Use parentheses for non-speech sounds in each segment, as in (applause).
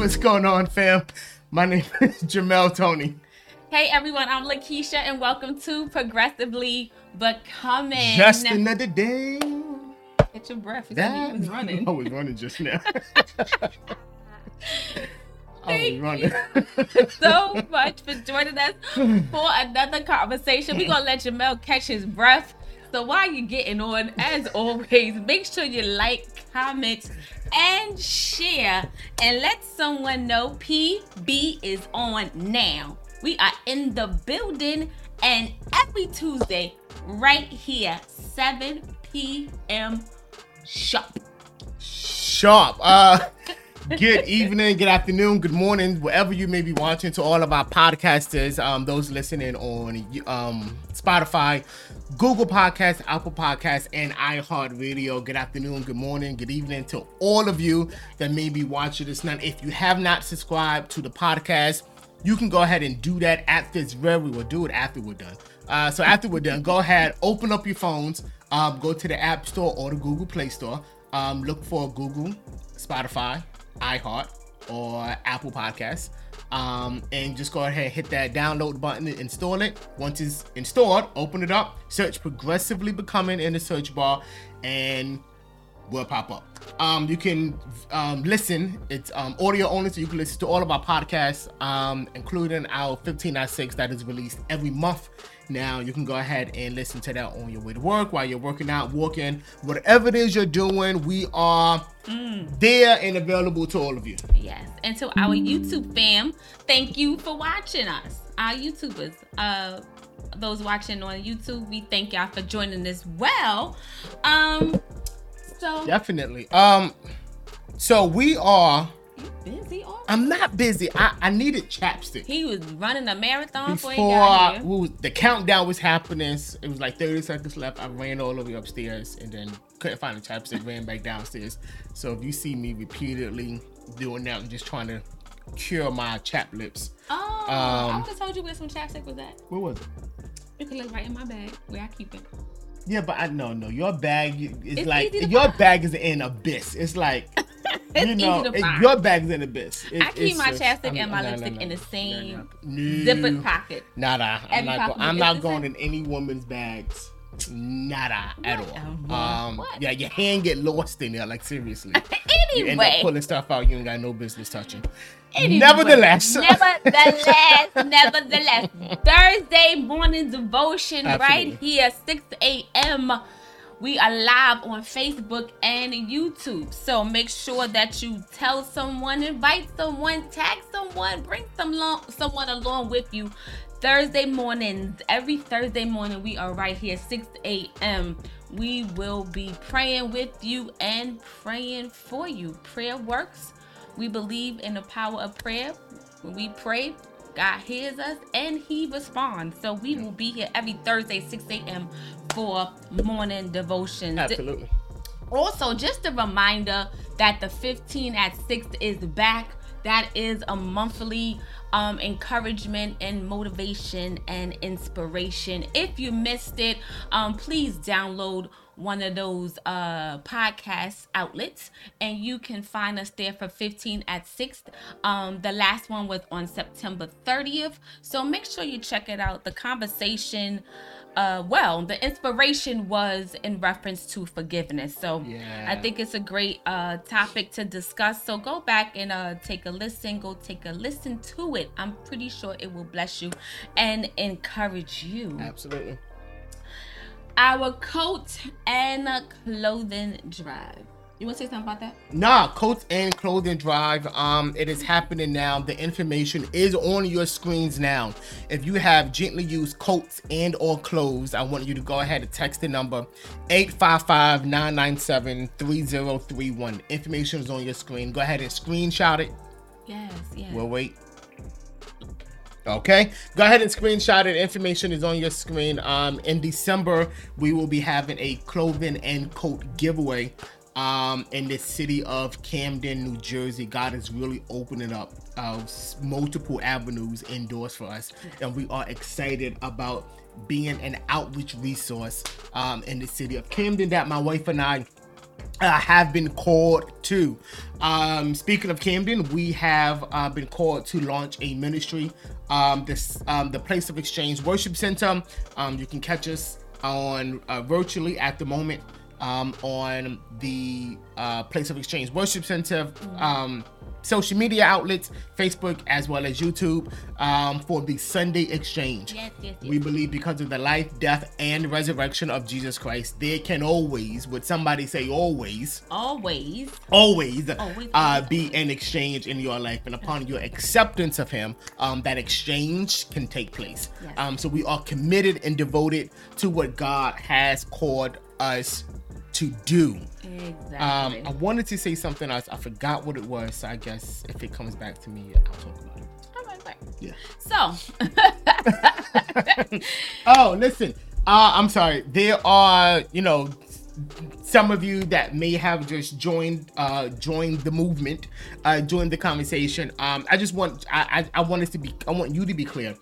What's going on, fam? My name (laughs) is Jamel Tony. Hey everyone, I'm Lakeisha and welcome to Progressively Becoming. Just another day. Get your breath. That, was running. (laughs) I was running just now. (laughs) I was running. so much for joining us for another conversation. We're gonna let Jamel catch his breath. So while you're getting on, as always, make sure you like, comment, and share, and let someone know PB is on now. We are in the building, and every Tuesday, right here, 7 p.m. sharp. Sharp. Uh, good evening, good afternoon, good morning, wherever you may be watching. To all of our podcasters, um, those listening on um Spotify, Google Podcasts, Apple Podcasts, and iHeartRadio. Good afternoon, good morning, good evening to all of you that may be watching this now. If you have not subscribed to the podcast, you can go ahead and do that at this very. We'll do it after we're done. Uh, so after we're done, go ahead, open up your phones, um, go to the App Store or the Google Play Store. Um, look for Google, Spotify, iHeart, or Apple Podcasts. Um, and just go ahead and hit that download button and install it. Once it's installed, open it up, search progressively becoming in the search bar, and will pop up. Um, you can um, listen. It's um, audio only, so you can listen to all of our podcasts, um, including our 15.6 that is released every month. Now you can go ahead and listen to that on your way to work, while you're working out, walking, whatever it is you're doing. We are mm. there and available to all of you. Yes, and to our YouTube fam, thank you for watching us. Our YouTubers, uh, those watching on YouTube, we thank y'all for joining as well. Um, so definitely. Um, so we are. You busy? I'm not busy. I, I needed chapstick. He was running a marathon before, before was, the countdown was happening. It was like 30 seconds left. I ran all the way upstairs and then couldn't find the chapstick. ran back downstairs. So if you see me repeatedly doing that, I'm just trying to cure my chap lips. Oh, um, I would have told you where some chapstick was at. Where was it? You can look right in my bag where I keep it. Yeah, but I no no your bag is it's like your find. bag is in abyss. It's like (laughs) you know it, your bag is an abyss. It, I keep my chapstick and my lipstick in the same no, zipper pocket. Nada. I'm not. Go, I'm not going in any woman's bags. Nada at all. Um, what? yeah, your hand get lost in there. Like seriously, (laughs) anyway, you end up pulling stuff out you ain't got no business touching. Anyway, nevertheless, (laughs) nevertheless, (laughs) nevertheless, Thursday morning devotion Absolutely. right here, 6 a.m. We are live on Facebook and YouTube. So make sure that you tell someone, invite someone, tag someone, bring some long, someone along with you. Thursday mornings, every Thursday morning, we are right here, 6 a.m. We will be praying with you and praying for you. Prayer works we believe in the power of prayer. When we pray, God hears us and He responds. So we will be here every Thursday, 6 a.m. for morning devotion. Absolutely. Also, just a reminder that the 15 at 6 is back. That is a monthly um, encouragement and motivation and inspiration. If you missed it, um, please download one of those uh podcast outlets and you can find us there for 15 at 6 um the last one was on september 30th so make sure you check it out. The conversation uh well the inspiration was in reference to forgiveness. So yeah. i think it's a great uh topic to discuss. So go back and uh take a listen go take a listen to it. I'm pretty sure it will bless you and encourage you. Absolutely. Our coat and clothing drive. You want to say something about that? Nah, coats and clothing drive. Um, it is happening now. The information is on your screens now. If you have gently used coats and or clothes, I want you to go ahead and text the number 855-997-3031. Information is on your screen. Go ahead and screenshot it. Yes, yes. We'll wait. Okay, go ahead and screenshot it. Information is on your screen. Um, in December, we will be having a clothing and coat giveaway um, in the city of Camden, New Jersey. God is really opening up uh, multiple avenues indoors for us, and we are excited about being an outreach resource um, in the city of Camden that my wife and I uh, have been called to. Um, speaking of Camden, we have uh, been called to launch a ministry. Um, this um, the Place of Exchange Worship Center. Um, you can catch us on uh, virtually at the moment um, on the uh, Place of Exchange Worship Center. Um, social media outlets, Facebook as well as YouTube, um, for the Sunday Exchange. Yes, yes, yes. We believe because of the life, death, and resurrection of Jesus Christ, there can always, would somebody say always, Always. always, Always, uh, always, be an exchange in your life, and upon your acceptance of Him, um, that exchange can take place. Um, so we are committed and devoted to what God has called us to do. Exactly. Um, I wanted to say something else. I forgot what it was. So I guess if it comes back to me, I'll talk about it. All right, right. Yeah. So, (laughs) Oh, listen. Uh, I'm sorry. There are, you know, some of you that may have just joined uh joined the movement, uh joined the conversation. Um, I just want I I, I want us to be I want you to be clear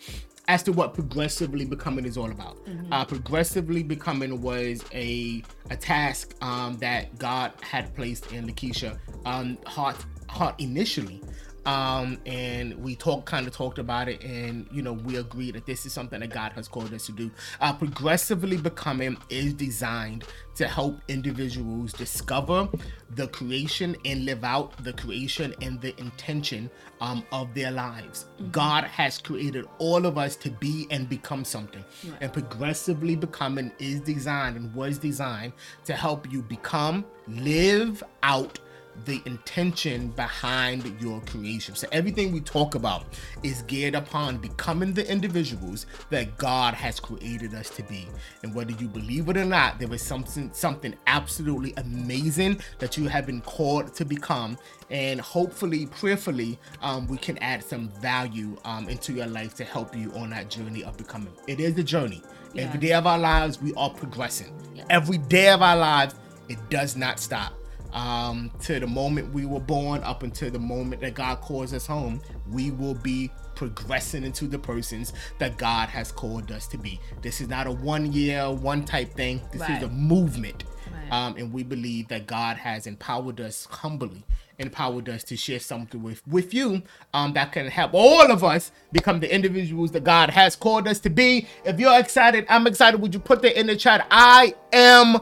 as to what progressively becoming is all about. Uh, progressively becoming was a a task um, that God had placed in Lakeisha um, heart heart initially um and we talked kind of talked about it and you know we agree that this is something that god has called us to do. Uh progressively becoming is designed to help individuals discover the creation and live out the creation and the intention um, of their lives. God has created all of us to be and become something. And progressively becoming is designed and was designed to help you become live out the intention behind your creation. So everything we talk about is geared upon becoming the individuals that God has created us to be. And whether you believe it or not, there is something something absolutely amazing that you have been called to become. And hopefully, prayerfully, um, we can add some value um, into your life to help you on that journey of becoming. It is a journey. Every day of our lives, we are progressing. Yeah. Every day of our lives, it does not stop um, to the moment we were born up until the moment that God calls us home, we will be progressing into the persons that God has called us to be. This is not a one year, one type thing. This is a movement. Right. Um, and we believe that God has empowered us humbly, empowered us to share something with, with you um, that can help all of us become the individuals that God has called us to be. If you're excited, I'm excited. Would you put that in the chat? I am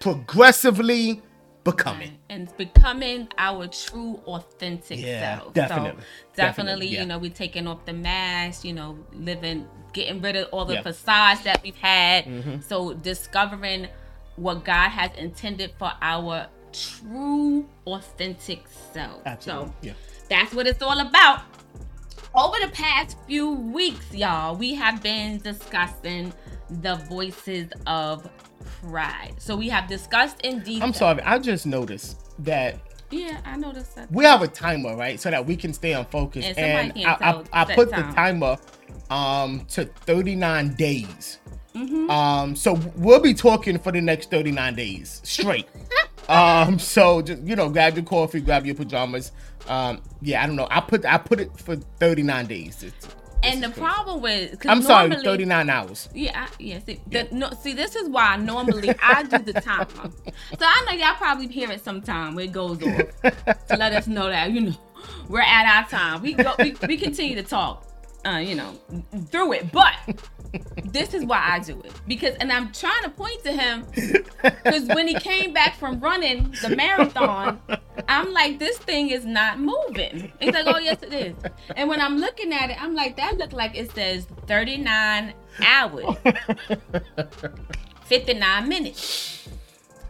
progressively becoming. and it's becoming our true authentic Yeah, self. definitely. So definitely, Definitely, yeah. you know, we're taking off the mask, you know, living getting rid of all the Yeah. facades that we've had. Mhm. So discovering what God has intended for our true authentic self. Absolutely. So yeah. that's what it's all about. Over the past few weeks, y'all, we have been discussing the voices of pride. So we have discussed in detail. I'm sorry. I just noticed that Yeah, I noticed that. we have a timer, right? So that we can stay on focus. And And, I, I, I put time. the timer um to 39 days. Mhm. Um, so we'll be talking for the next 39 days straight. (laughs) um, so just you know, grab your coffee, grab your pajamas. Um, yeah, I don't know. I put I put it for 39 days. It's- And the problem with I'm sorry, 39 hours. Yeah, I, yeah. See, the, no, see, this is why normally I do the time. (laughs) So I know y'all probably hear it sometime where it goes off to let us know that you know we're at our time. We go, we, we continue to talk, uh, you know, through it. But this is why I do it because, and I'm trying to point to him because when he came back from running the marathon, I'm like, this thing is not moving. He's like, oh yes, it is. And when I'm looking at it, I'm like, that look like it says 39 hours, 59 minutes.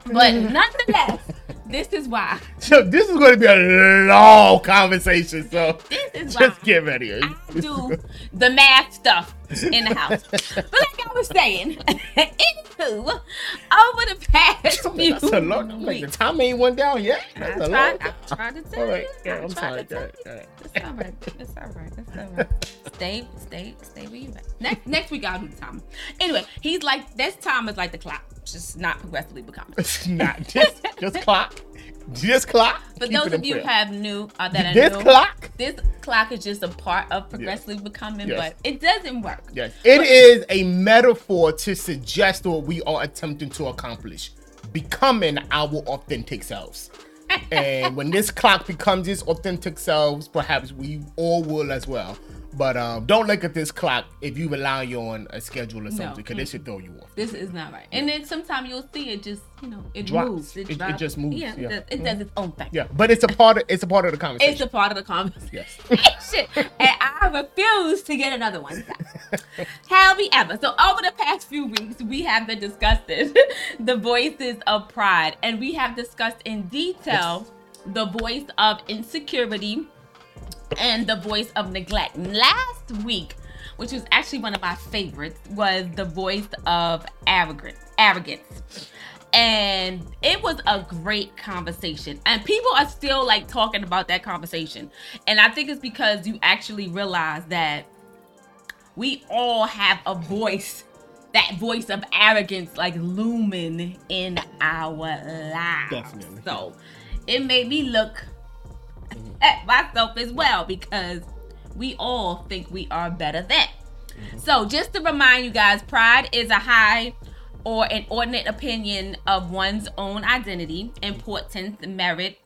But mm. nonetheless, this is why. So this is going to be a long conversation. So This is why. just get ready. I do the math stuff in the house. But like I was saying, (laughs) anywho, over the past few (laughs) That's a. I'm like the time ain't went down yet. I That's a tried. I tried to tell All right. you. Yeah, I I'm sorry. to tell All right, all right. It's all right. It's all right. It's all right. Stay, stay, stay where you at. Next, next week I'll do the time. Anyway, he's like this time is like the clock, just not progressively becoming. It's (laughs) not just just clock. Just clock. But Keep those of you prayer. have new uh, that are this new, clock. this clock is just a part of progressively becoming, Yes. but it doesn't work. Yes, it is a metaphor to suggest what we are attempting to accomplish. becoming our authentic selves. (laughs) and when this clock becomes its authentic selves, perhaps we all will as well. But um, don't look at this clock if you rely on a schedule or something, because no. it should throw you off. This is not right. And then sometimes you'll see it just, you know, it Drops. moves. It, it, it, just moves. Yeah, yeah. It, does, its own thing. Yeah, but it's a part of it's a part of the conversation. (laughs) It's a part of the conversation. Yes. (laughs) and I refuse to get another one. (laughs) Have we ever? so over the past few weeks, we have been discussing the voices of pride, and we have discussed in detail yes. the voice of insecurity and the voice of neglect. Last week, which was actually one of my favorites, was the voice of arrogance. Arrogance. And it was a great conversation. And people are still like talking about that conversation. And I think it's because you actually realize that we all have a voice that voice of arrogance like looming in our lives. Definitely. So it made me look at myself as well because we all think we are better than. Mm-hmm. So, just to remind you guys, pride is a high or an ordinate opinion of one's own identity, importance, merit,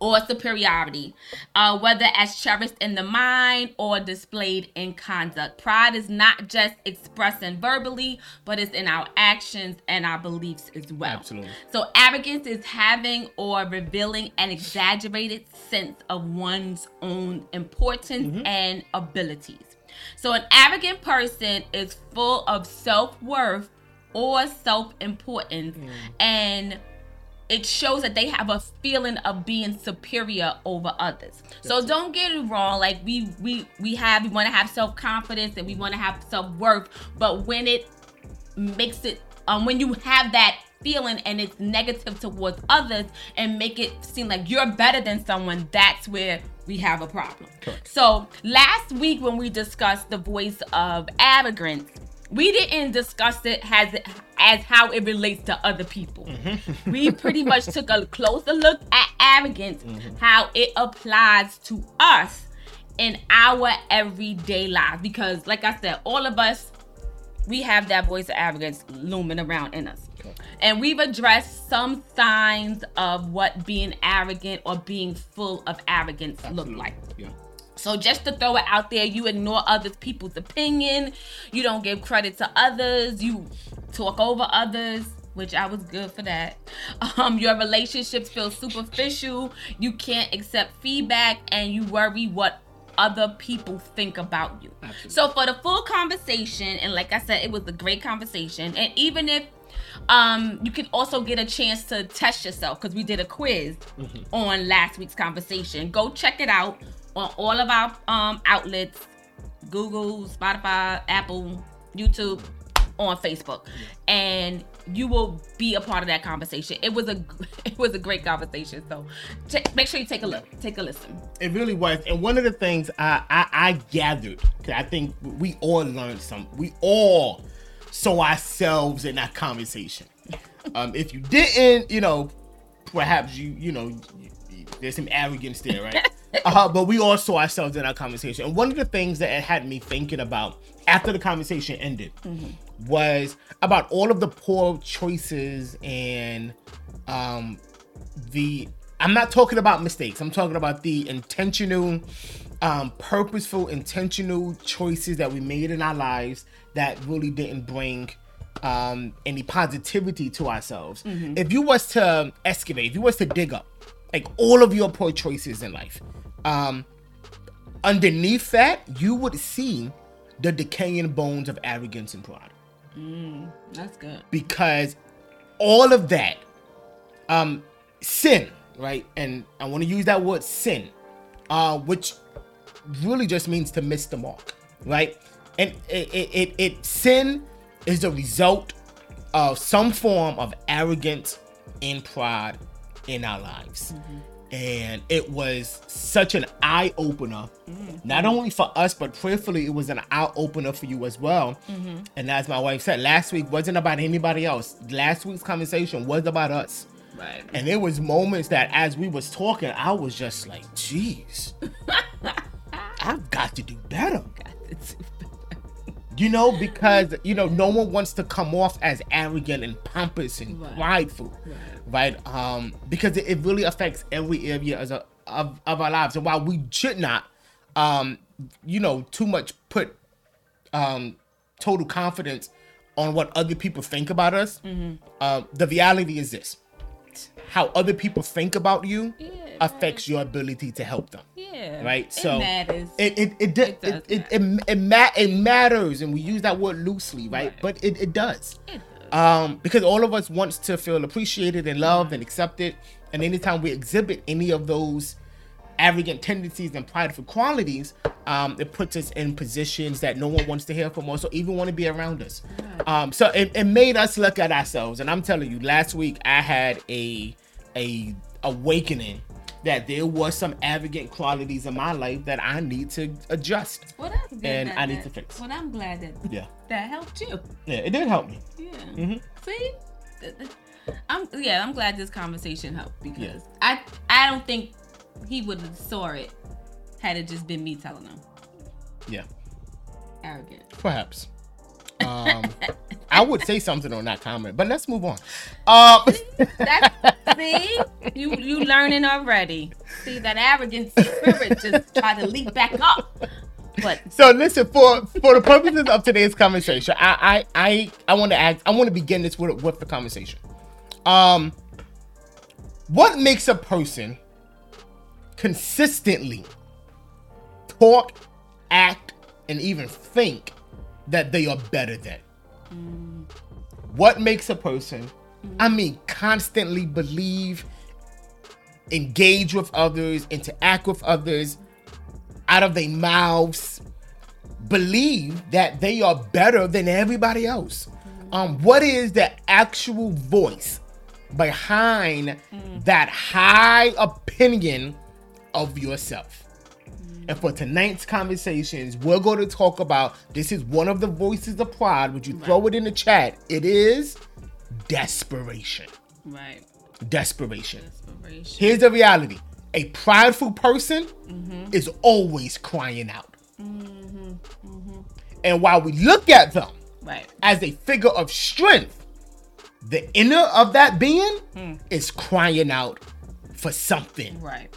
or superiority, uh, whether as cherished in the mind or displayed in conduct. Pride is not just expressing verbally, but it's in our actions and our beliefs as well. Absolutely. So, arrogance is having or revealing an exaggerated sense of one's own importance mm-hmm. and abilities. So, an arrogant person is full of self worth or self importance mm. and it shows that they have a feeling of being superior over others. so don't get it wrong. Like we we we have we want to have self confidence and we want to have self worth, but when it makes it um when you have that feeling and it's negative towards others and make it seem like you're better than someone, that's where we have a problem. Correct. So last week when we discussed the voice of arrogance we didn't discuss it as as how it relates to other people. Mm-hmm. we pretty much (laughs) took a closer look at arrogance, mm-hmm. how it applies to us in our everyday life. Because, like I said, all of us, we have that voice of arrogance looming around in us. Okay. And we've addressed some signs of what being arrogant or being full of arrogance Absolutely. look like. Yeah. So just to throw it out there, you ignore other people's opinion. You don't give credit to others. You talk over others, which I was good for that. (laughs) Um, your relationships feel superficial. You can't accept feedback, and you worry what other people think about you. Absolutely. So for the full conversation, and like I said, it was a great conversation. And even if um, you can also get a chance to test yourself because we did a quiz mm-hmm. on last week's conversation. Go check it out on all of our um, outlets Google, Spotify, Apple, YouTube, on Facebook. And you will be a part of that conversation. It was a (laughs) it was a great conversation. So t- make sure you take a look, take a listen. It really was. And one of the things I I, I gathered, I think we all learned some. We all saw ourselves in that conversation. (laughs) Um, if you didn't, you know, perhaps you you know there's some arrogance there, right? (laughs) uh, but we all saw ourselves in our conversation. And one of the things that it had me thinking about after the conversation ended mm-hmm. was about all of the poor choices and um, the. I'm not talking about mistakes. I'm talking about the intentional, um, purposeful, intentional choices that we made in our lives that really didn't bring um, any positivity to ourselves. Mm-hmm. If you was to excavate, if you was to dig up like all of your poor choices in life. Um, underneath that, you would see the decaying bones of arrogance and pride. Mm, that's good. Because all of that, um, sin, right? And I want to use that word sin, uh, which really just means to miss the mark, right? And it, it, it, it sin is the result of some form of arrogance and pride in our lives. Mm-hmm. And it was such an eye opener, mm-hmm. not only for us, but prayerfully, it was an eye opener for you as well. Mm-hmm. And as my wife said, last week wasn't about anybody else. Last week's conversation was about us. Right. And there was moments that as we was talking, I was just like, "Jeez, (laughs) I've got to do better." You know, because you know, no one wants to come off as arrogant and pompous and Right. prideful, right? Um, because it, it really affects every area as a, of of our lives. And while we should not, um, you know, too much put um total confidence on what other people think about us, Mm-hmm. uh, the reality is this: how other people think about you Yeah, affects your ability to help them Yeah. right? It so matters. It it it it does it, it, it, it, ma- it matters, and we use that word loosely, right? Right. But it, it does, It um, because all of us wants to feel appreciated and loved and accepted, and anytime we exhibit any of those arrogant tendencies and prideful qualities, um, it puts us in positions that no one wants to hear from us or even want to be around us. Um, so it, it made us look at ourselves, and I'm telling you, last week I had a a awakening that there was some arrogant qualities in my life that I need to adjust. Well, that's good. And I need that- to fix. Well, I'm glad that Yeah, that helped you. yeah, it did help me. Yeah. Mhm. See, I'm yeah. I'm glad this conversation helped because Yeah. I I don't think he would have saw it had it just been me telling him Yeah, arrogant. perhaps. Um, (laughs) I would say something on that comment, but let's move on. (laughs) Um, see, you you learning already. See that arrogant spirit just try to leap back up, but so listen for for the purposes of today's conversation, I I I, I want to ask. I want to begin this with with the conversation. Um, what makes a person consistently talk, act, and even think that they are better than? What makes a person, I mm-hmm. mean, constantly believe, engage with others, interact with others, out of their mouths, believe that they are better than everybody else? Mm-hmm. Um, what is the actual voice behind mm. that high opinion of yourself? And for tonight's conversations, we're going to talk about this is one of the voices of pride. Would you throw it in the chat? It is desperation. right. Desperation. Desperation. Here's the reality a prideful person mm-hmm. is always crying out. Mm-hmm. Mm-hmm. And while we look at them Right. as a figure of strength, the inner of that being hmm. is crying out for something. Right.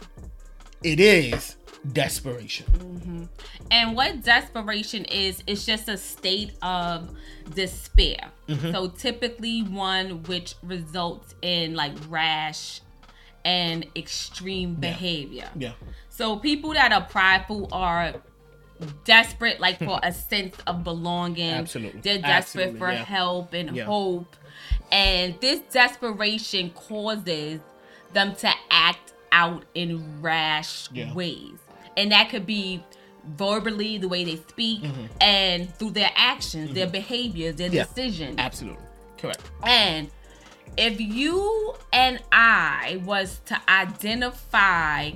It is desperation. Mm-hmm. And what desperation is, is just a state of despair. Mm-hmm. So typically one which results in like rash and extreme behavior. Yeah. So people that are prideful are desperate, like for hmm. a sense of belonging. Absolutely. They're desperate Absolutely, for yeah. help and Yeah. hope. And this desperation causes them to act out in rash Yeah. ways. And that could be verbally, the way they speak, Mm-hmm. and through their actions, their behaviors, their Yeah. decisions. Absolutely. Correct. And if you and I was to identify,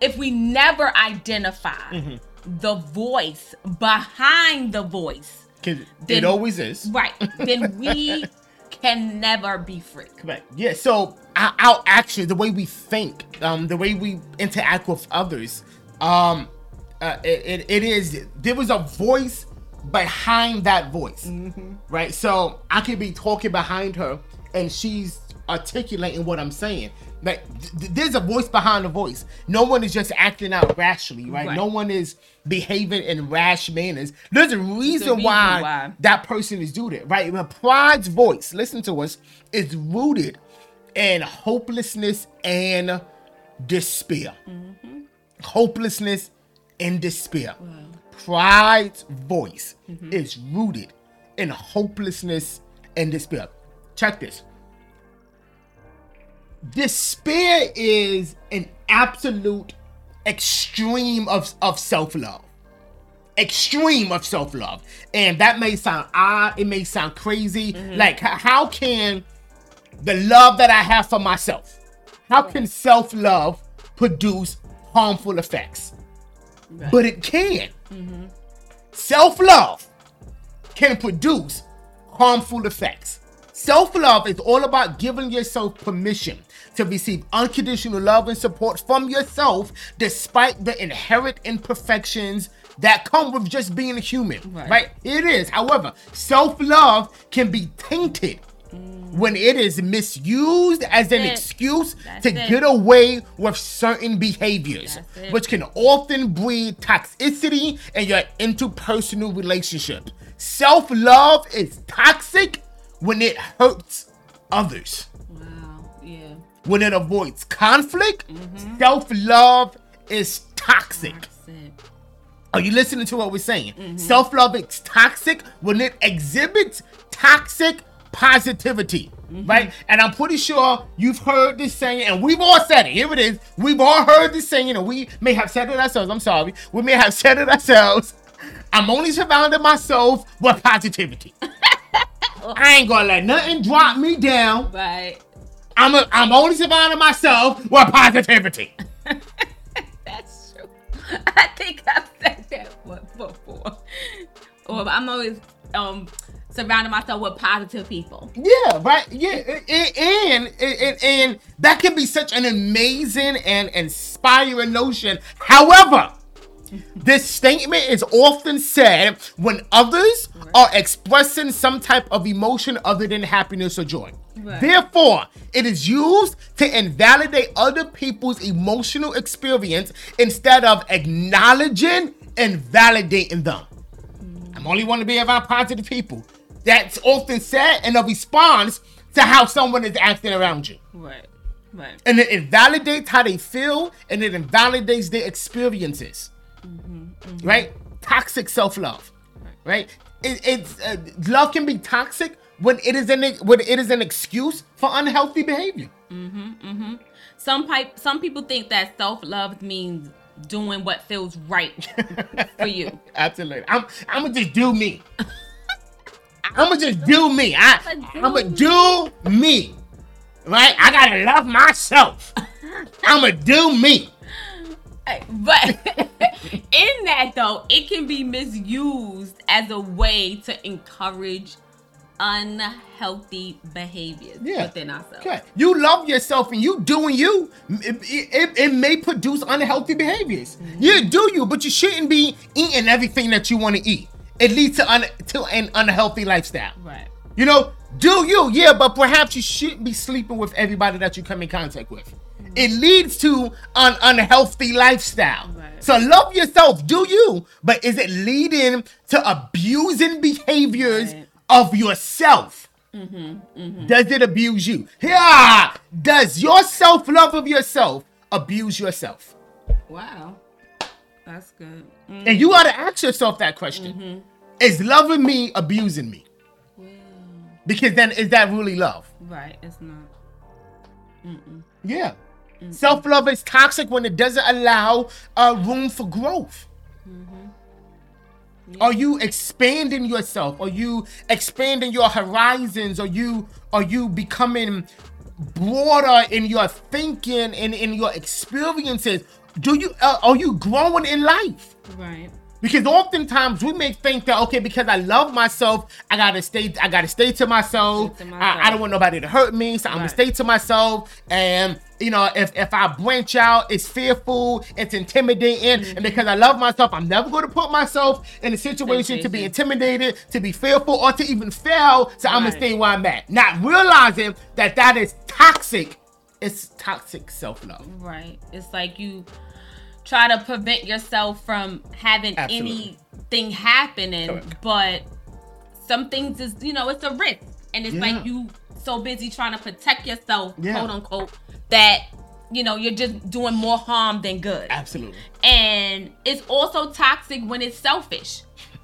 if we never identify Mm-hmm. the voice behind the voice, 'Cause it always is. right, then we (laughs) can never be free. Correct. Yeah. So our, our actions, the way we think, um, the way we interact with others, um, uh, it, it, it is. There was a voice behind that voice, right? So I could be talking behind her, and she's articulating what I'm saying. Like th- th- there's a voice behind the voice. No one is just acting out rashly, right? Right. No one is behaving in rash manners. There's a reason, reason why, why. that person is doing it, right? But pride's voice, listen to us, is rooted in hopelessness and despair. Mm-hmm. Hopelessness and despair. Pride's voice mm-hmm. is rooted in hopelessness and despair. Check this. Despair is an absolute extreme of, of self-love. Extreme of self-love. And that may sound odd it may sound crazy. Mm-hmm. Like how can the love that i have for myself how can self-love produce harmful effects? But it can. Mm-hmm. Self-love can produce harmful effects. Self love is all about giving yourself permission to receive unconditional love and support from yourself despite the inherent imperfections that come with just being a human, Right. right? It is. However, self love can be tainted mm. when it is misused as an it. excuse That's to it. get away with certain behaviors, which can often breed toxicity in your interpersonal relationship. Self love is toxic when it hurts others. Wow. Yeah. When it avoids conflict, Mm-hmm. self love is toxic. It. Are you listening to what we're saying? Mm-hmm. Self love is toxic when it exhibits toxic positivity, Mm-hmm. right? And I'm pretty sure you've heard this saying, and we've all said it. Here it is. We've all heard this saying, and we may have said it ourselves. I'm sorry. We may have said it ourselves. I'm only surrounding myself with positivity. (laughs) (laughs) I ain't gonna let nothing drop me down. Right. I'm a, I'm only surrounding myself with positivity. (laughs) That's true. I think I've said that one before. Or I'm always um surrounding myself with positive people. Yeah, right. Yeah, and, and and that can be such an amazing and inspiring notion. However, this statement is often said when others are expressing some type of emotion other than happiness or joy. Right. Therefore, it is used to invalidate other people's emotional experience instead of acknowledging and validating them. Mm. I'm only want to be around positive people. That's often said in a response to how someone is acting around you. Right. Right. And it invalidates how they feel and it invalidates their experiences. Right? Toxic self love. Right? It, it's uh, love can be toxic when it is an when it is an excuse for unhealthy behavior. Mhm, mhm. Some pipe some people think that self love means doing what feels right (laughs) for you. Absolutely. I'm I'm gonna just do me. (laughs) I'm gonna just do me. I I'm gonna do me. Right? I gotta love myself. (laughs) I'm gonna do me. But (laughs) in that though, it can be misused as a way to encourage unhealthy behaviors Yeah. within ourselves. Okay. You love yourself and you doing you. It, it, it may produce unhealthy behaviors. Mm-hmm. You do you, but you shouldn't be eating everything that you want to eat. It leads to un, to an unhealthy lifestyle. Right. You know, do you, yeah, but perhaps you shouldn't be sleeping with everybody that you come in contact with. Mm-hmm. It leads to an unhealthy lifestyle. Right. So love yourself, do you, but is it leading to abusing behaviors Right. of yourself? Mm-hmm. Mm-hmm. Does it abuse you? Yeah. Does your self love of yourself abuse yourself? Wow. That's good. Mm. And you mm. ought to ask yourself that question: Is loving me abusing me? Because then, is that really love? Right. It's not. Yeah. Self love is toxic when it doesn't allow uh, room for growth. Are you expanding yourself? Are you expanding your horizons? Are you are you becoming broader in your thinking and in your experiences? Do you uh, are you growing in life? Right. Because oftentimes we may think that okay, because I love myself, I gotta stay. I gotta stay to myself. Stay to I, I don't want nobody to hurt me, so I'm gonna stay to myself. And you know, if if I branch out, it's fearful, it's intimidating. Mm-hmm. And because I love myself, I'm never going to put myself in a situation to be intimidated, to be fearful, or to even fail. So I'm gonna stay where I'm at, not realizing that that is toxic. It's toxic self love. Right. It's like you try to prevent yourself from having Absolutely. anything happening, Correct. but some things is, you know, it's a risk. And it's Yeah. like you so busy trying to protect yourself, Yeah. quote unquote, that you know, you're just doing more harm than good. Absolutely. And it's also toxic when it's selfish.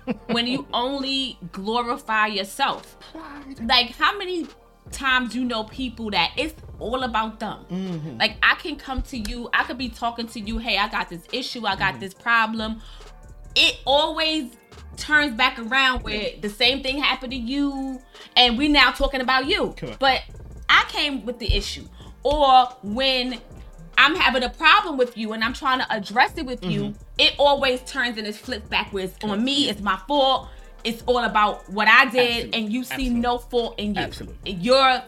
(laughs) when you only glorify yourself. Pride. Like how many times you know people that it's all about them. Mm-hmm. Like I can come to you, I could be talking to you, hey, I got this issue, I got Mm-hmm. this problem. It always turns back around where the same thing happened to you and we now talking about you. But I came with the issue. Or when I'm having a problem with you and I'm trying to address it with you, Mm-hmm. it always turns and it flips back where it's on me, it's my fault. It's all about what I did, Absolutely. and you see Absolutely. no fault in you. Absolutely. You're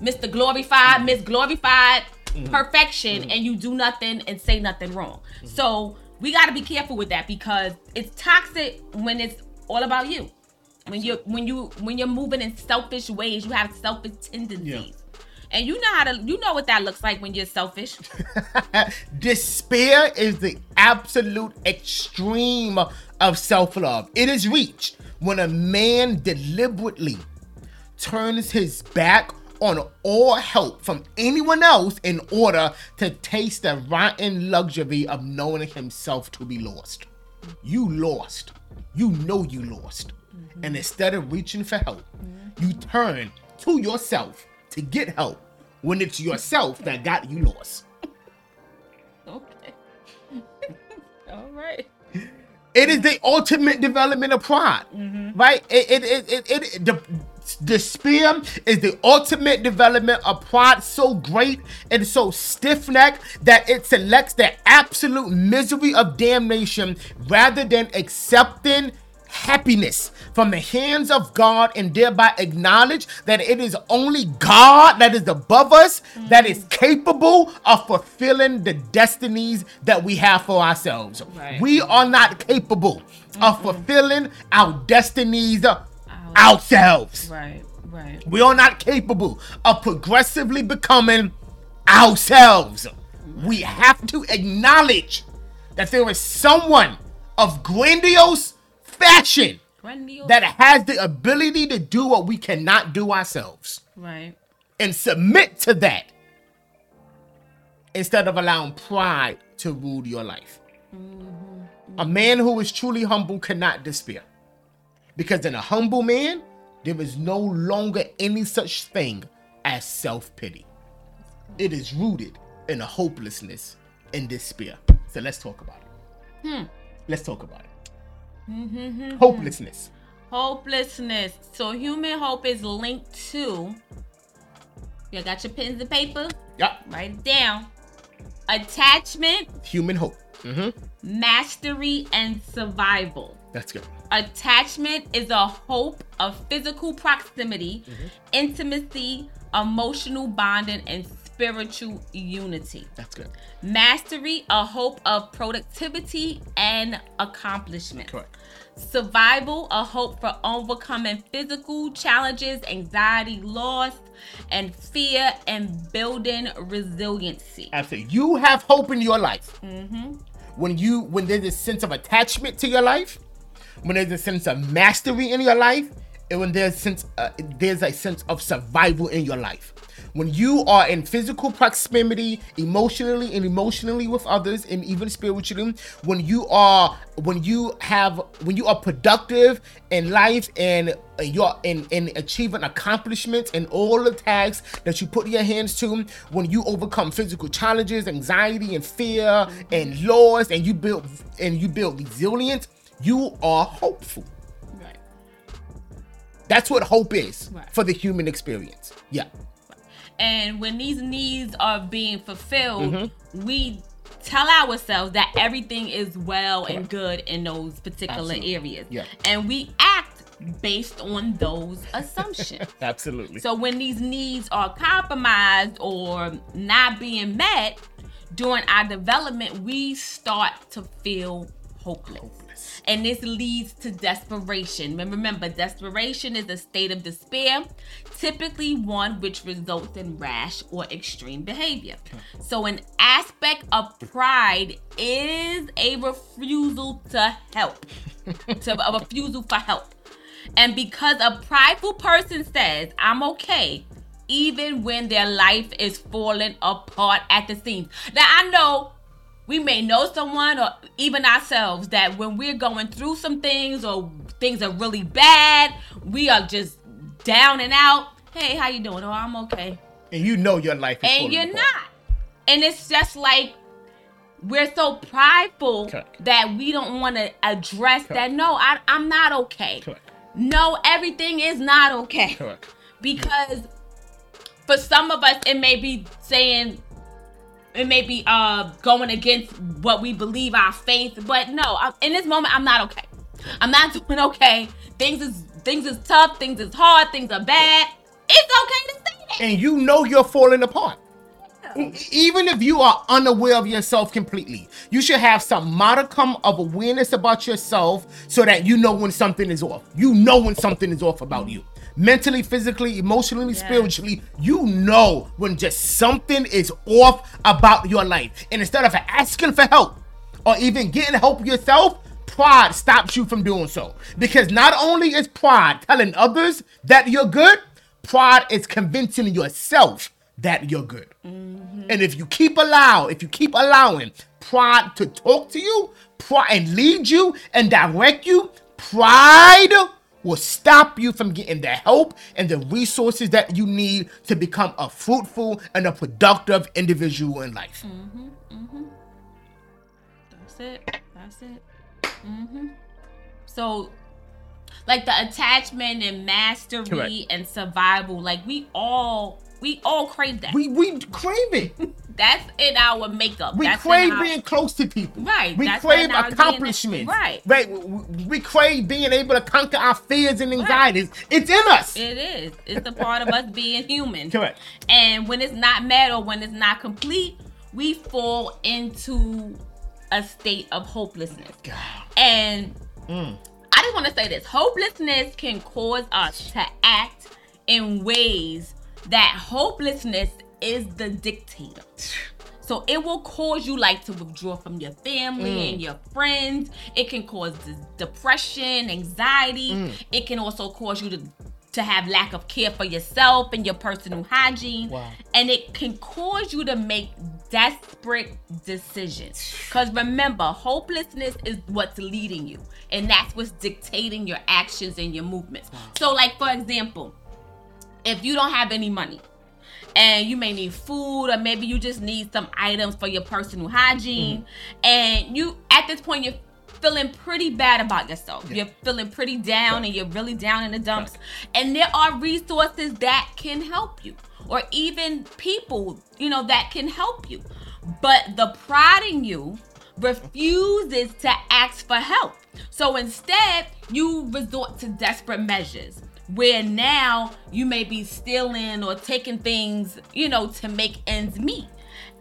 Mr. Glorified, Miss Glorified, Mm-hmm. perfection, and you do nothing and say nothing wrong. Mm-hmm. So we got to be careful with that because it's toxic when it's all about you. When you when you when you're moving in selfish ways, you have selfish tendencies. Yeah. And you know how to you know what that looks like when you're selfish. (laughs) Despair is the absolute extreme of self love. It is reached when a man deliberately turns his back on all help from anyone else in order to taste the rotten luxury of knowing himself to be lost. You lost. You know you lost. Mm-hmm. And instead of reaching for help, mm-hmm. you turn to yourself to get help when it's yourself that got you lost. (laughs) okay. (laughs) all right. It is the ultimate development of pride, mm-hmm. Right? It, it, it, it, it, the, despair is the ultimate development of pride so great and so stiff necked that it selects the absolute misery of damnation rather than accepting happiness from the hands of God and thereby acknowledge that it is only God that is above us that is mm. capable of fulfilling the destinies that we have for ourselves. Right. We are not capable of mm-hmm. fulfilling our destinies ourselves. Right. Right. We are not capable of progressively becoming ourselves. We have to acknowledge that there is someone of grandiose fashion Grandiose. that has the ability to do what we cannot do ourselves right. and submit to that instead of allowing pride to rule your life. Mm-hmm. A man who is truly humble cannot despair. Because in a humble man, there is no longer any such thing as self pity. It is rooted in a hopelessness and despair. So let's talk about it. Hmm. Let's talk about it. Hopelessness. Hopelessness. So human hope is linked to. You got your pens and paper? Yep. Write it down. Attachment, Human hope. hmm mastery, and survival. That's good. Attachment is a hope of physical proximity, intimacy, emotional bonding, and spiritual unity. That's good. Mastery, a hope of productivity and accomplishment. Correct. Survival, a hope for overcoming physical challenges, anxiety, loss, and fear, and building resiliency. Absolutely. You have hope in your life. Mm-hmm. When you when there's a sense of attachment to your life, when there's a sense of mastery in your life, and when there's sense uh, there's a sense of survival in your life. When you are in physical proximity, emotionally and emotionally with others, and even spiritually, when you are when you have when you are productive in life and you're in, in achieving accomplishments and all the tasks that you put your hands to, when you overcome physical challenges, anxiety and fear and loss, and you build and you build resilience, you are hopeful. Right. That's what hope is Right. for the human experience. Yeah. And when these needs are being fulfilled, Mm-hmm. we tell ourselves that everything is well and good in those particular Absolutely. areas. Yeah. And we act based on those assumptions. (laughs) Absolutely. So when these needs are compromised or not being met during our development, we start to feel hopeless. Hopeless. And this leads to desperation. And remember, desperation is a state of despair, typically one which results in rash or extreme behavior. So, an aspect of pride is a refusal to help, (laughs) to a refusal for help. And because a prideful person says, I'm okay, even when their life is falling apart at the seams. Now, I know we may know someone or even ourselves that when we're going through some things or things are really bad, we are just down and out. Hey, how you doing? Oh, I'm okay. And you know your life is And you're apart. not. And it's just like we're so prideful Correct. that we don't want to address that. No, I, I'm not okay. Correct. No, everything is not okay. Correct. Because for some of us, it may be saying, it may be uh going against what we believe our faith. But no, I, in this moment, I'm not okay. I'm not (laughs) doing okay. Things is things is tough. Things is hard. Things are bad. It's okay to say that. And you know you're falling apart. even if you are unaware of yourself completely, you should have some modicum of awareness about yourself so that you know when something is off. You know when something is off about you. Mentally, physically, emotionally, spiritually, you know when just something is off about your life. And instead of asking for help or even getting help yourself, pride stops you from doing so. Because not only is pride telling others that you're good, pride is convincing yourself that you're good. Mm-hmm. And if you keep allow, if you keep allowing pride to talk to you, pride and lead you and direct you, pride will stop you from getting the help and the resources that you need to become a fruitful and a productive individual in life. That's it. That's it. hmm So, like the attachment and mastery Correct. and survival, like we all we all crave that. We we crave it. (laughs) That's in our makeup. We That's crave our- being close to people. Right, We crave accomplishments. Right. Right. We, crave being able to conquer our fears and anxieties. It's in us. It is. It's a part of us being human. Correct. And when it's not met or when it's not complete, we fall into a state of hopelessness. God. And Mm. I just want to say this hopelessness can cause us to act in ways that hopelessness is the dictator. So it will cause you like to withdraw from your family Mm. and your friends. It can cause de- depression, anxiety. Mm. It can also cause you to to have lack of care for yourself and your personal hygiene. Wow. And it can cause you to make desperate decisions. Cuz remember, hopelessness is what's leading you and that's what's dictating your actions and your movements. So like for example, if you don't have any money and you may need food or maybe you just need some items for your personal hygiene. Mm-hmm. And you at this point you're feeling pretty bad about yourself. You're feeling pretty down and you're really down in the dumps. And there are resources that can help you or even people you know that can help you. But the pride in you refuses to ask for help. So instead, you resort to desperate measures where now you may be stealing or taking things, you know, to make ends meet.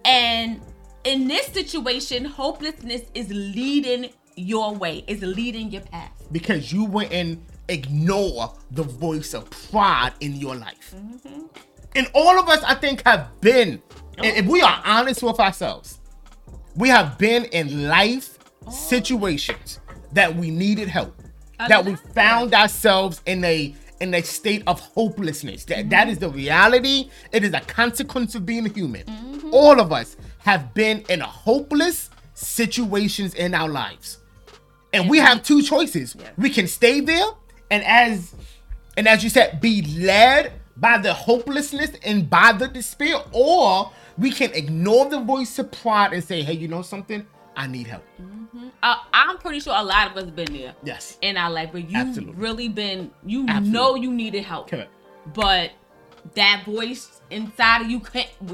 And in this situation, hopelessness is leading your way, is leading your path. Because you wouldn't ignore the voice of pride in your life. Mm-hmm. And all of us, I think, have been, and if we are honest with ourselves, we have been in life oh. situations that we needed help, that we found ourselves in a in a state of hopelessness. That that is the reality. It is a consequence of being human. Mm-hmm. All of us have been in hopeless situations in our lives. And we have two choices. We can stay there and as and as you said, be led by the hopelessness and by the despair, or we can ignore the voice of pride and say, hey, you know something? I need help. Uh, I'm pretty sure a lot of us been there Yes. in our life, but you Absolutely. really been, you Absolutely. know, you needed help. Correct. but that voice inside of you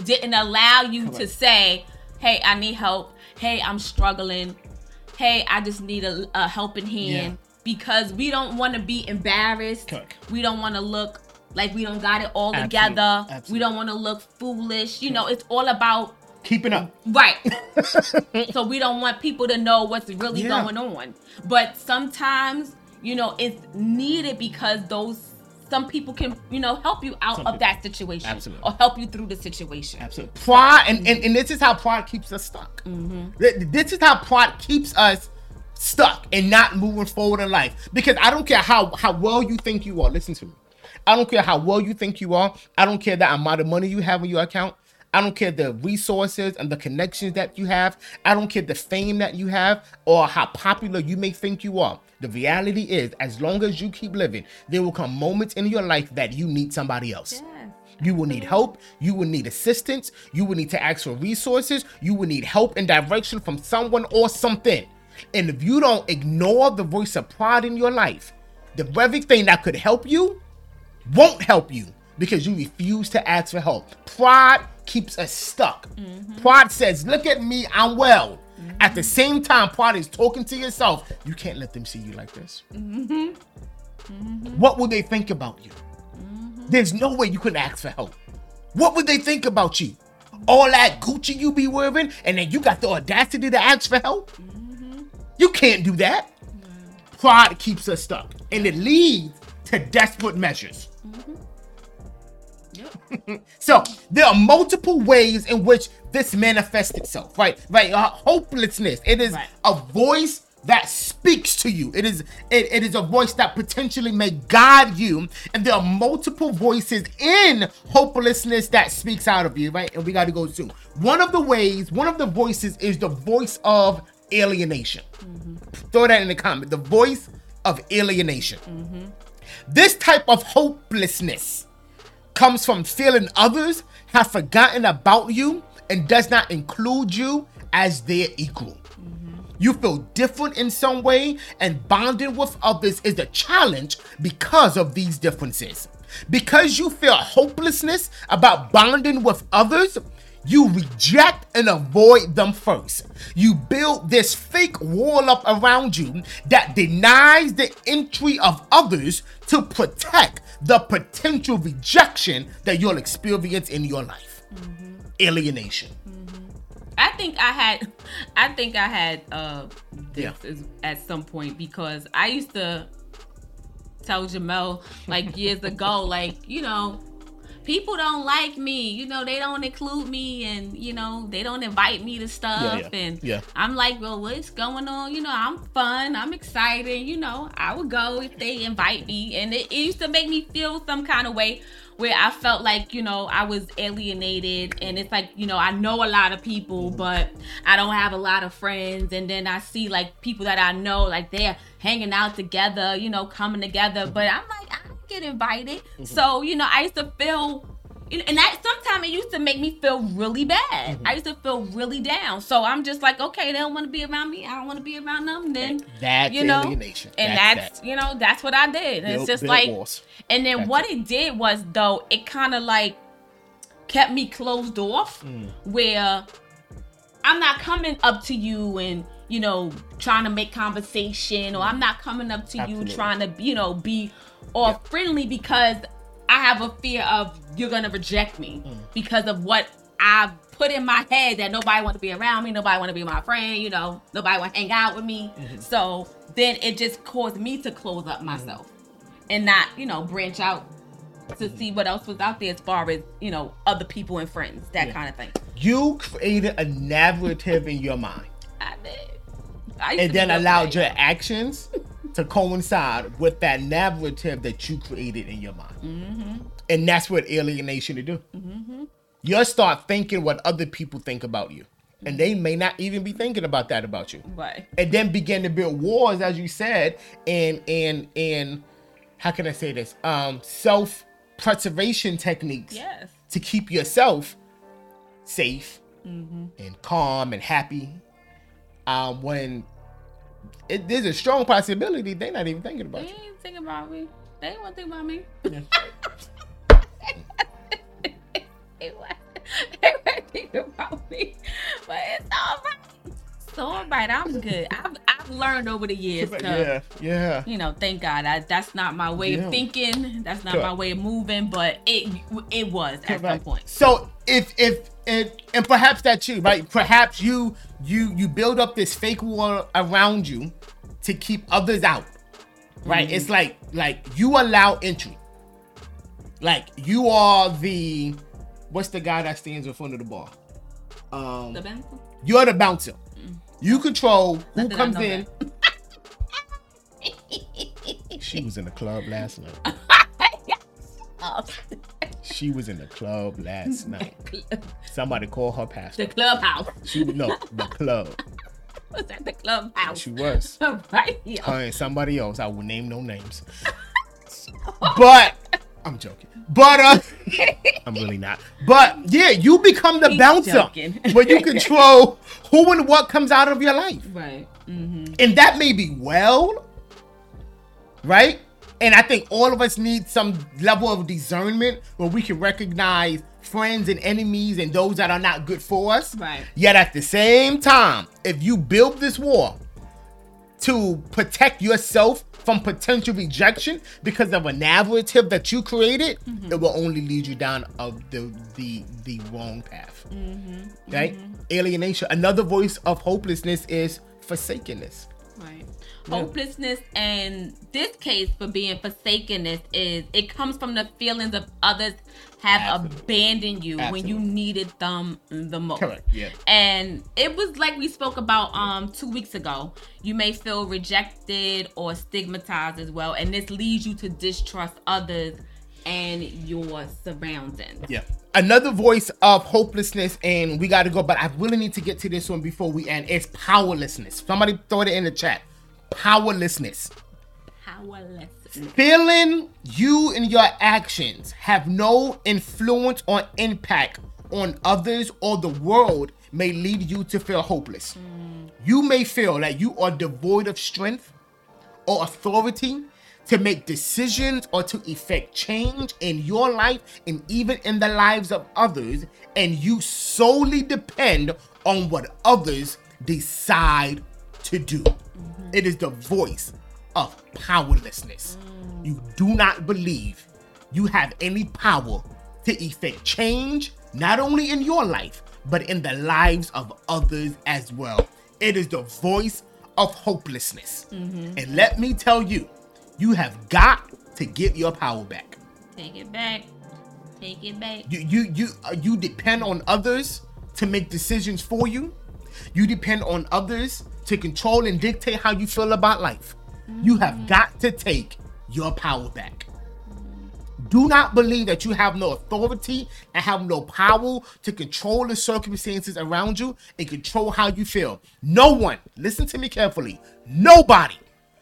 didn't allow you to say, "Hey, I need help. Hey, I'm struggling. Hey, I just need a, a helping hand." Because we don't want to be embarrassed. Correct. We don't want to look like we don't got it all Absolutely. together. We don't want to look foolish. You know, it's all about Keeping up. Right. (laughs) so we don't want people to know what's really Yeah. going on. But sometimes, you know, it's needed because those some people can, you know, help you out Some of people. that situation. Absolutely. Or help you through the situation. Absolutely. Pride, and, and, and this is how pride keeps us stuck. Mm-hmm. Th- This is how pride keeps us stuck and not moving forward in life. Because I don't care how, how well you think you are. Listen to me. I don't care how well you think you are. I don't care the amount of money you have in your account. I don't care the resources and the connections that you have. I don't care the fame that you have or how popular you may think you are. The reality is, as long as you keep living, there will come moments in your life that you need somebody else. You will need help. You will need assistance. You will need to ask for resources. You will need help and direction from someone or something. And if you don't ignore the voice of pride in your life, the very thing that could help you won't help you because you refuse to ask for help. Pride keeps us stuck. Pride says, Look at me, I'm well. At the same time, pride is talking to yourself. You can't let them see you like this. What will they think about you? There's no way you can ask for help. What would they think about you? all that Gucci you be wearing, and then you got the audacity to ask for help. You can't do that. Pride keeps us stuck, and it leads to desperate measures. (laughs) So there are multiple ways in which this manifests itself, right? Right, uh, hopelessness. It is Right. a voice that speaks to you. It is it, it is a voice that potentially may guide you, and there are multiple voices in hopelessness that speaks out of you, right? And we got to go soon. One of the ways, one of the voices is the voice of alienation. Throw that in the comment. The voice of alienation. This type of hopelessness comes from feeling others have forgotten about you and does not include you as their equal. You feel different in some way, and bonding with others is a challenge because of these differences. Because you feel hopelessness about bonding with others, you reject and avoid them first. You build this fake wall up around you that denies the entry of others to protect the potential rejection that you'll experience in your life. Alienation. I think I had, I think I had uh this Yeah. is- at some point because I used to tell Jamel like years ago, like you know, people don't like me. You know, they don't include me, and you know, they don't invite me to stuff. yeah. And Yeah. I'm like, well, what's going on? You know, I'm fun. I'm excited. You know, I would go if they invite me, and it, it used to make me feel some kind of way where I felt like, you know, I was alienated and it's like, you know, I know a lot of people, mm-hmm. but I don't have a lot of friends. And then I see like people that I know, like they're hanging out together, you know, coming together, but I'm like, I get invited. So, you know, I used to feel and that sometimes it used to make me feel really bad. I used to feel really down. So I'm just like, okay, they don't want to be around me. I don't want to be around them. Then That's you know, alienation. and That's that's, that. you know that's what I did. Build- it's just like, walls. and then That's what it did was though it kind of like kept me closed off, Mm. where I'm not coming up to you and you know trying to make conversation, or I'm not coming up to Absolutely. you trying to you know be Yeah. friendly because I have a fear of you're gonna reject me Mm. because of what I've put in my head that nobody want to be around me, nobody want to be my friend, you know, nobody want to hang out with me. Mm-hmm. So then it just caused me to close up myself and not, you know, branch out to Mm-hmm. see what else was out there as far as, you know, other people and friends, that Yeah. kind of thing. You created a narrative in your mind I did. I and then allowed your actions to coincide with that narrative that you created in your mind. Mm-hmm. And that's what alienation to do. You'll start thinking what other people think about you. And they may not even be thinking about that about you. Right. and then begin to build wars, as you said, and and and how can I say this? Um, self preservation techniques Yes. to keep yourself safe Mm-hmm. and calm and happy. Um, when it, there's a strong possibility they're not even thinking about They you. ain't thinking about me. They ain't want to think about me. (laughs) They want they to think about me. But it's all right. It's all right. I'm good. I've, I've learned over the years to, Yeah, yeah. you know, thank God. I, that's not my way Yeah. of thinking. That's not my way of moving. But it it was at some point. So if if and, and perhaps that's you, right? Perhaps you you you build up this fake wall around you to keep others out. Right? Mm-hmm. It's like like you allow entry. Like you are the what's the guy that stands in front of the bar? Um The pencil? you're the bouncer. You control who Not that I comes in. (laughs) She was in the club last night. Oh, She was in the club last night. Somebody call her pastor. the clubhouse. She was no the club. Was at the clubhouse. She was. right here. Her and somebody else. I will name no names. But I'm joking. But uh (laughs) I'm really not. But yeah, you become the He's bouncer joking. when you control who and what comes out of your life. Right. Mm-hmm. And that may be well, right? And I think all of us need some level of discernment where we can recognize friends and enemies and those that are not good for us. Right. Yet at the same time, if you build this wall to protect yourself from potential rejection because of a narrative that you created, Mm-hmm. it will only lead you down of the the the wrong path. Mm-hmm. Right? Alienation. Another voice of hopelessness is forsakenness. Right. Hopelessness and this case for being forsakenness is it comes from the feelings of others have Absolutely. abandoned you when you needed them the most. Correct, yeah. And it was like we spoke about um two weeks ago. You may feel rejected or stigmatized as well, and this leads you to distrust others and your surroundings. Yeah. Another voice of hopelessness, and we got to go, but I really need to get to this one before we end. Is powerlessness. Somebody throw it in the chat. Powerlessness. Powerless. Feeling you and your actions have no influence or impact on others or the world may lead you to feel hopeless. Mm. You may feel that you are devoid of strength or authority to make decisions or to effect change in your life and even in the lives of others, and you solely depend on what others decide to do. It is the voice of powerlessness. You do not believe you have any power to effect change, not only in your life, but in the lives of others as well. It is the voice of hopelessness. And let me tell you, you have got to get your power back. Take it back. Take it back. You you you uh, you depend on others to make decisions for you. You depend on others to control and dictate how you feel about life. You have mm. got to take your power back. Do not believe that you have no authority and have no power to control the circumstances around you and control how you feel. No one, listen to me carefully, nobody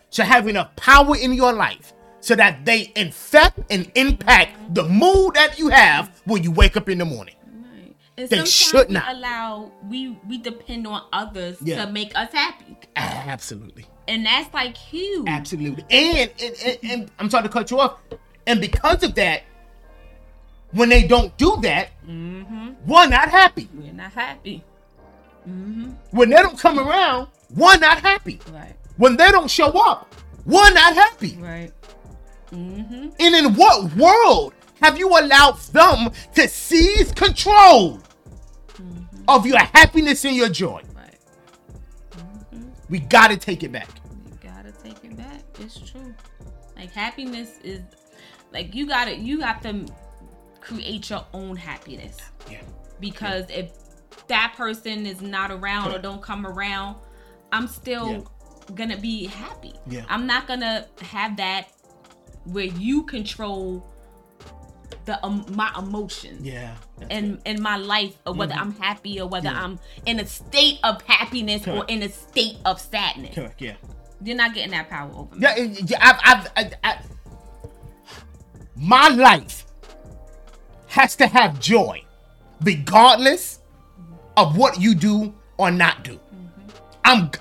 should have enough power in your life so that they infect and impact the mood that you have when you wake up in the morning. And They sometimes should we not. allow we we depend on others Yeah. to make us happy, Absolutely. and that's like huge. Absolutely. And, and, and, and I'm sorry to cut you off. And because of that, when they don't do that, mm-hmm. one, not happy. We're not happy, mm-hmm. When they don't come around, one, not happy. right? When they don't show up, one, not happy. Right. Mm-hmm. And in what world have you allowed them to seize control of your happiness and your joy? Right. Mm-hmm. We gotta take it back. You gotta take it back. It's true. Like happiness is like you gotta you got to create your own happiness Yeah. because if that person is not around or don't come around, I'm still Yeah. gonna be happy. Yeah. I'm not gonna have that where you control the um, my emotions. Yeah. And in in my life or whether I'm happy or whether I'm in a state of happiness or in a state of sadness. Correct. Yeah. You're not getting that power over me. Yeah, yeah I've, I've, I, I, my life has to have joy, regardless of what you do or not do. I'm.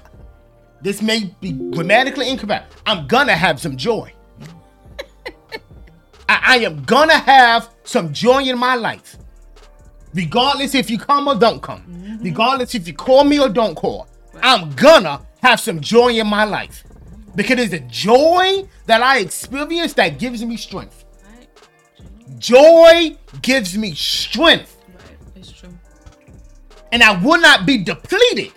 This may be grammatically incorrect. I'm gonna have some joy. I, I am gonna have some joy in my life, regardless if you come or don't come, mm-hmm. regardless if you call me or don't call. I'm gonna have some joy in my life because it's the joy that I experience that gives me strength. Right? Joy gives me strength, Right. It's true. and I will not be depleted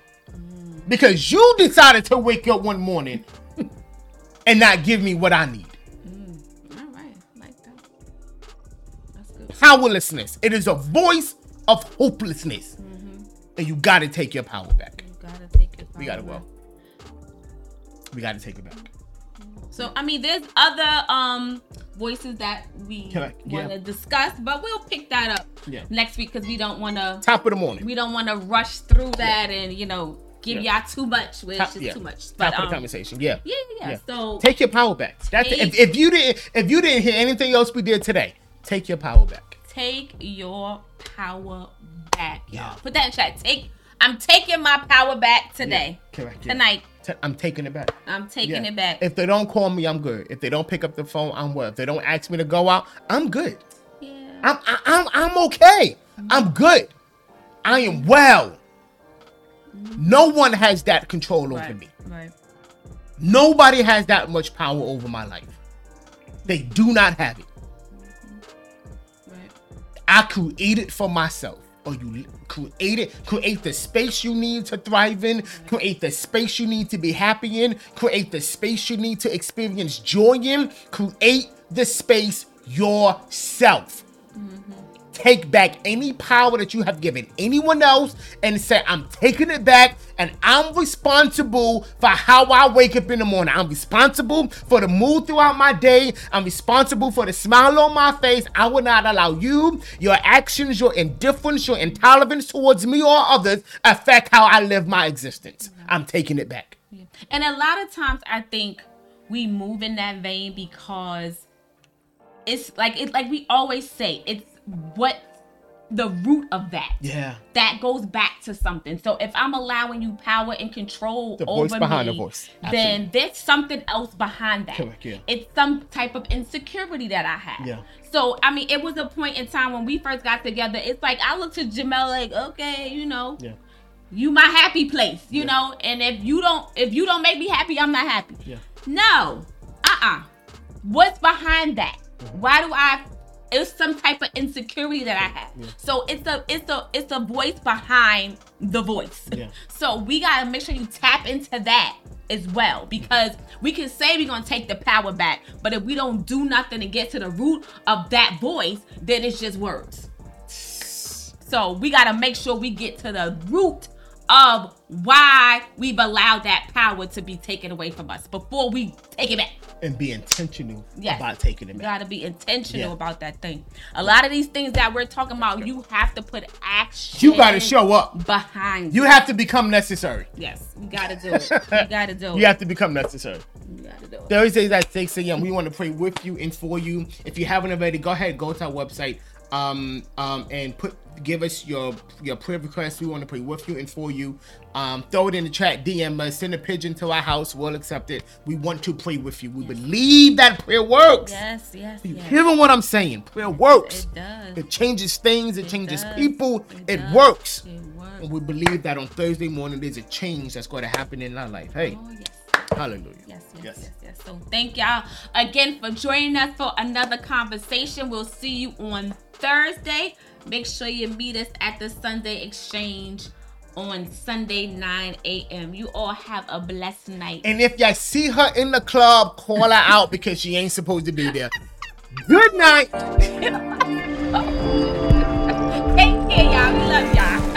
because you decided to wake up one morning (laughs) and not give me what I need. Powerlessness. It is a voice of hopelessness, and you got to take your power back. You gotta take it. We got to well. We got to take it back. So I mean, there's other um voices that we want to discuss, but we'll pick that up Yeah. next week because we don't want to Top of the morning. we don't want to rush through that and you know give Yeah. y'all too much, which Top- is yeah. too much. Top But of the um, conversation. Yeah. yeah, yeah, yeah. So Take your power back. That's Take- if, if you didn't if you didn't hear anything else we did today, take your power back. Take your power back, y'all. Yeah. Put that in chat. Take. I'm taking my power back today. Correct. yeah. Tonight, I'm taking it back. I'm taking Yeah. it back. If they don't call me, I'm good. If they don't pick up the phone, I'm well. If they don't ask me to go out, I'm good. yeah. I'm I, I'm I'm okay. I'm good. I am well. No one has that control over right. me. Right. Nobody has that much power over my life. They do not have it. I create it for myself. Or you create it, create the space you need to thrive in, create the space you need to be happy in, create the space you need to experience joy in, create the space yourself. Mm-hmm. Take back any power that you have given anyone else and say, I'm taking it back and I'm responsible for how I wake up in the morning. I'm responsible for the mood throughout my day. I'm responsible for the smile on my face. I will not allow you, your actions, your indifference, your intolerance towards me or others affect how I live my existence. I'm taking it back. And a lot of times I think we move in that vein because it's like it like we always say, it's what the root of that. Yeah. That goes back to something. So if I'm allowing you power and control The over voice behind me, the voice. then there's something else behind that. Correct, yeah. It's some type of insecurity that I have. Yeah. So I mean, it was a point in time when we first got together. It's like I looked to Jamel like, okay, you know, Yeah. you my happy place, you Yeah. know. And if you don't, if you don't make me happy, I'm not happy. Yeah. No. Uh-uh. What's behind that? Mm-hmm. Why do I it's some type of insecurity that I have. So it's a it's a it's a voice behind the voice. Yeah. So we gotta make sure you tap into that as well because we can say we're gonna take the power back, but if we don't do nothing to get to the root of that voice, then it's just words. So we gotta make sure we get to the root of why we've allowed that power to be taken away from us before we take it back. And be intentional Yes. about taking it You gotta be intentional Yeah. about that thing. A lot of these things that we're talking about, you have to put action. You gotta show up. behind. You have to become necessary. yes, you gotta do it. (laughs) You gotta do it. You have to become necessary. You gotta do it. Thursdays at 6 a.m. We want to pray with you and for you. If you haven't already, go ahead, go to our website, um, um, and put give us your your prayer requests. We want to pray with you and for you. Um, throw it in the chat, DM us, send a pigeon to our house. We'll accept it. We want to pray with you. We believe that prayer works. Yes, yes, You yes. hearing what I'm saying? Prayer works. It does. It changes things. It, changes does. people. It, does. works. It works. And we believe that on Thursday morning there's a change that's going to happen in our life. Hey, Oh yes. hallelujah. Yes, yes, yes, yes, So thank y'all again for joining us for another conversation. We'll see you on Thursday. Make sure you meet us at the Sunday Exchange on Sunday 9 a.m. You all have a blessed night. And if y'all see her in the club, call her out because she ain't supposed to be there. Good night. (laughs) Take care, y'all. We love y'all.